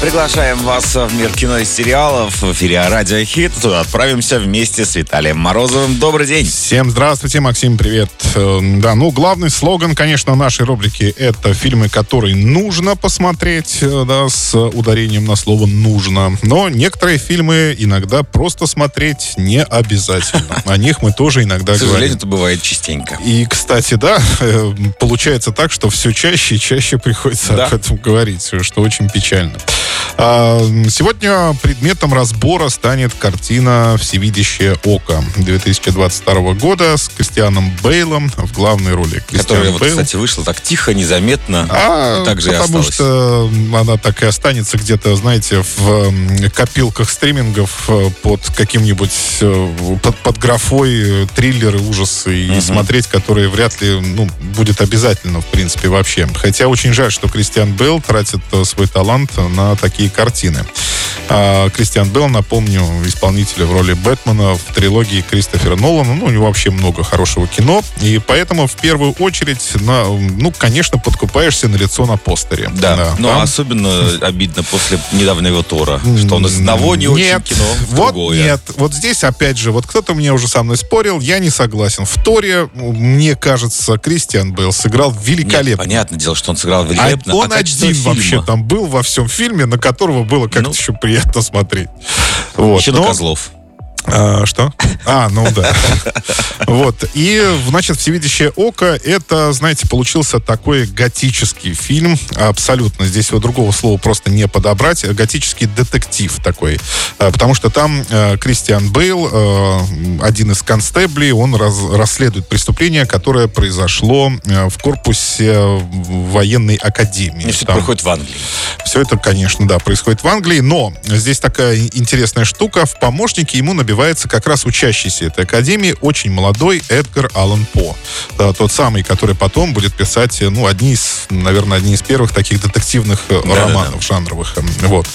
Приглашаем вас в мир кино и сериалов в эфире Радио Хит. Туда отправимся вместе с Виталием Морозовым. Добрый день. Всем здравствуйте, Максим, привет. Э, Да, ну, главный слоган, конечно, нашей рубрики — это фильмы, которые нужно посмотреть, э, да, с ударением на слово «нужно». Но некоторые фильмы иногда просто смотреть не обязательно. О них мы тоже иногда К сожалению, говорим. это бывает частенько. И, кстати, да, э, получается так, что все чаще и чаще приходится Да. об этом говорить, что очень печально. А, Сегодня предметом разбора станет картина «Всевидящее око» 2022 года с Кристианом Бейлом в главной роли. Кристиан Которая, вот, Бейл. кстати, вышла так тихо, незаметно. А, так же и потому осталась. что она так и останется где-то, знаете, в копилках стримингов э, под каким-нибудь, э, под, под графой триллеры, ужасы и смотреть, которые вряд ли, ну, будет обязательно, в принципе, вообще. Хотя очень жаль, что Кристиан Белл тратит э, свой талант на такие картины. А, Кристиан Белл, напомню, исполнитель в роли Бэтмена в трилогии Кристофера Нолана. Ну, у него вообще много хорошего кино. И поэтому в первую очередь, на, ну, конечно, подкупаешься на лицо на постере. Да, но там- особенно обидно после недавнего его Тора, что он из одного не очень нет, кино в вот другое. нет. Вот здесь, опять же, вот кто-то мне уже со мной спорил, я не согласен. В Торе, мне кажется, Кристиан Белл сыграл Нет, великолепно. понятное дело, что он сыграл А великолепно. он а один фильма, вообще там был во всем фильме, на которого было как-то Ну. еще приятно смотреть. Вот. Еще на Но- Козлов. А, что? А, ну да. Вот. И, значит, «Всевидящее око» — это, знаете, получился такой готический фильм. Абсолютно. Здесь его другого слова просто не подобрать. Готический детектив такой. А, Потому что там э, Кристиан Бейл, э, один из констеблей, он раз- расследует преступление, которое произошло в корпусе военной академии. И все Там- проходит в Англии. все это, конечно, да, происходит в Англии, но здесь такая интересная штука. В помощнике ему набивается как раз учащийся этой академии очень молодой Эдгар Аллан По. Да, Тот самый, который потом будет писать, э, ну, одни из, наверное, одни из первых таких детективных э, Да-да-да. романов жанровых. эм, Вот.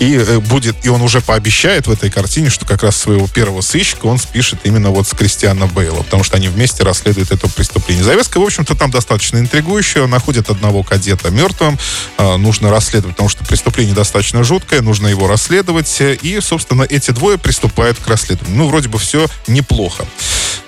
И э, будет, и он уже пообещает в этой картине, что как раз своего первого сыщика он спишет именно вот с Кристиана Бейла, потому что они вместе расследуют это преступление. Завеска, в общем-то, там достаточно интригующая. Находят одного кадета мертвым. э, нужно расследовать, потому что преступление достаточно жуткое, нужно его расследовать. э, И, собственно, эти двое приступают к расследованию. Ну, вроде бы все неплохо.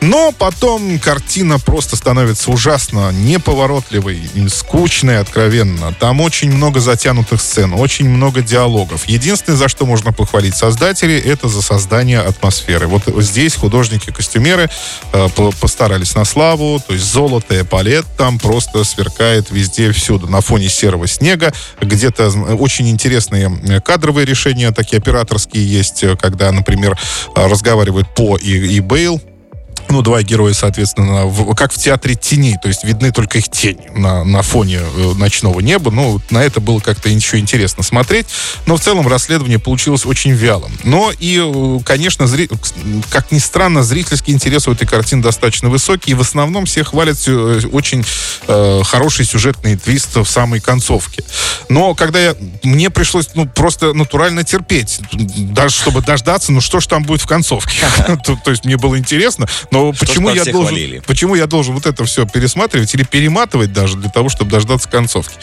Но потом картина просто становится ужасно неповоротливой, скучной, откровенно. Там очень много затянутых сцен, очень много диалогов. Единственное, за что можно похвалить создателей, это за создание атмосферы. Вот здесь художники-костюмеры э, по- постарались на славу, то есть золото и палет там просто сверкает везде всюду. На фоне серого снега где-то очень интересные э, кадровые решения, такие операторские есть, э, когда, например, э, разговаривают По и, и Бейл, ну, два героя, соответственно, в- как в театре теней, то есть видны только их тени на, на фоне э, ночного неба. Ну, на это было как-то еще интересно смотреть. Но в целом расследование получилось очень вялым. Но и, э, конечно, зри- как ни странно, зрительский интерес у этой картины достаточно высокий. И в основном все хвалят э, очень э, хороший сюжетный твист в самой концовке. Но когда я, мне пришлось ну, просто натурально терпеть, даже чтобы дождаться, ну что ж там будет в концовке. То то есть мне было интересно, но Что почему я должен, хвалили? почему я должен вот это все пересматривать или перематывать даже для того, чтобы дождаться концовки?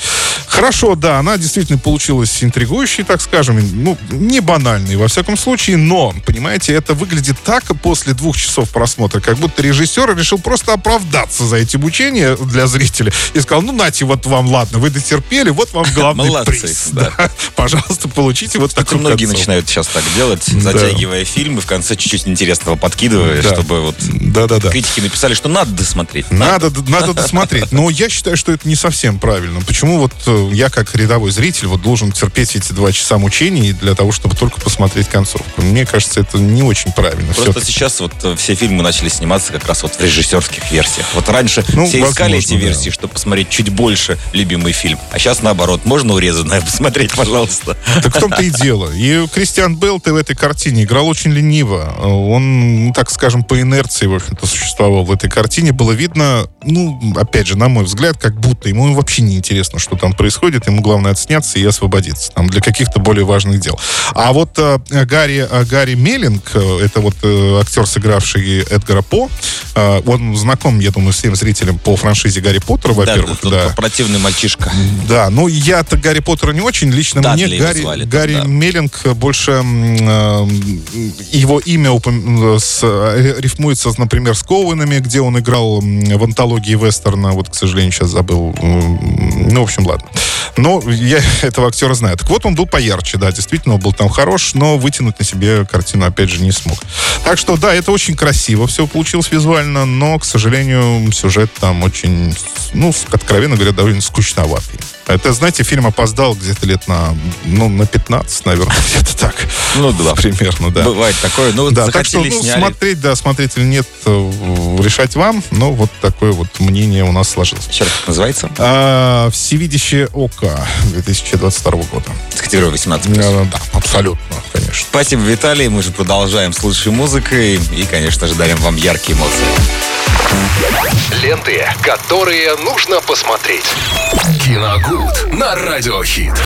Хорошо, да, она действительно получилась интригующей, так скажем, ну, не банальной во всяком случае, но, понимаете, это выглядит так после двух часов просмотра, как будто режиссер решил просто оправдаться за эти мучения для зрителя и сказал, ну, нате, вот вам, ладно, вы дотерпели, вот вам главный Молодцы, приз. да. Пожалуйста, получите вот такую многие концовку. начинают сейчас так делать, затягивая фильм и в конце чуть-чуть интересного подкидывая, Да. чтобы вот Да-да-да. критики написали, что надо досмотреть. Надо, надо досмотреть. Но я считаю, что это не совсем правильно. Почему вот э, я, как рядовой зритель, вот должен терпеть эти два часа мучений для того, чтобы только посмотреть концовку? Мне кажется, это не очень правильно. Просто Всё-таки. сейчас вот э, все фильмы начали сниматься как раз вот в режиссерских версиях. Вот раньше Ну, все искали возможно, эти да. версии, чтобы посмотреть чуть больше любимый фильм. А сейчас наоборот, можно урезанное посмотреть, пожалуйста. Так в том-то и дело. И Кристиан Белл в этой картине играл очень лениво. Он, ну, так скажем, по инерции, в общем-то, существовал в этой картине. Было видно, ну, опять же, на мой взгляд, как будто ему вообще не интересно, что там происходит. Ему главное отсняться и освободиться там для каких-то более важных дел. А вот э, Гарри, э, Гарри Меллинг, э, это вот э, актер, сыгравший Эдгара По, э, он знаком, я думаю, всем зрителям по франшизе Гарри Поттера, во-первых. Да, да, да. противный мальчишка. Да, ну я-то Гарри Поттера не очень. Лично Дадли мне Гарри, звали, Гарри да. Меллинг больше э, его имя упом... с, э, рифмуется, например, с Коуэнами, где он играл в антологии вестерна. Вот, к сожалению, сейчас забыл. Ну, в общем, ладно. Но я этого актера знаю. Так вот, он был поярче, да, действительно, он был там хорош, но вытянуть на себе картину, опять же, не смог. Так что, да, это очень красиво все получилось визуально, но, к сожалению, сюжет там очень, ну, откровенно говоря, довольно скучноватый. Это, знаете, фильм опоздал где-то лет на, ну, на 15, наверное, где-то так. Ну, да. Примерно, да. Бывает такое. Ну, да, так что, ну, сняли. смотреть, да, смотреть или нет, э, решать вам. Но вот такое вот мнение у нас сложилось. Еще раз, называется? А, «Всевидящее око» 2022 года. С категорией 18 Да, да, абсолютно, конечно. Спасибо, Виталий. Мы же продолжаем с лучшей музыкой и, конечно же, дарим вам яркие эмоции. Ленты, которые нужно посмотреть. Киногуд на радиохит.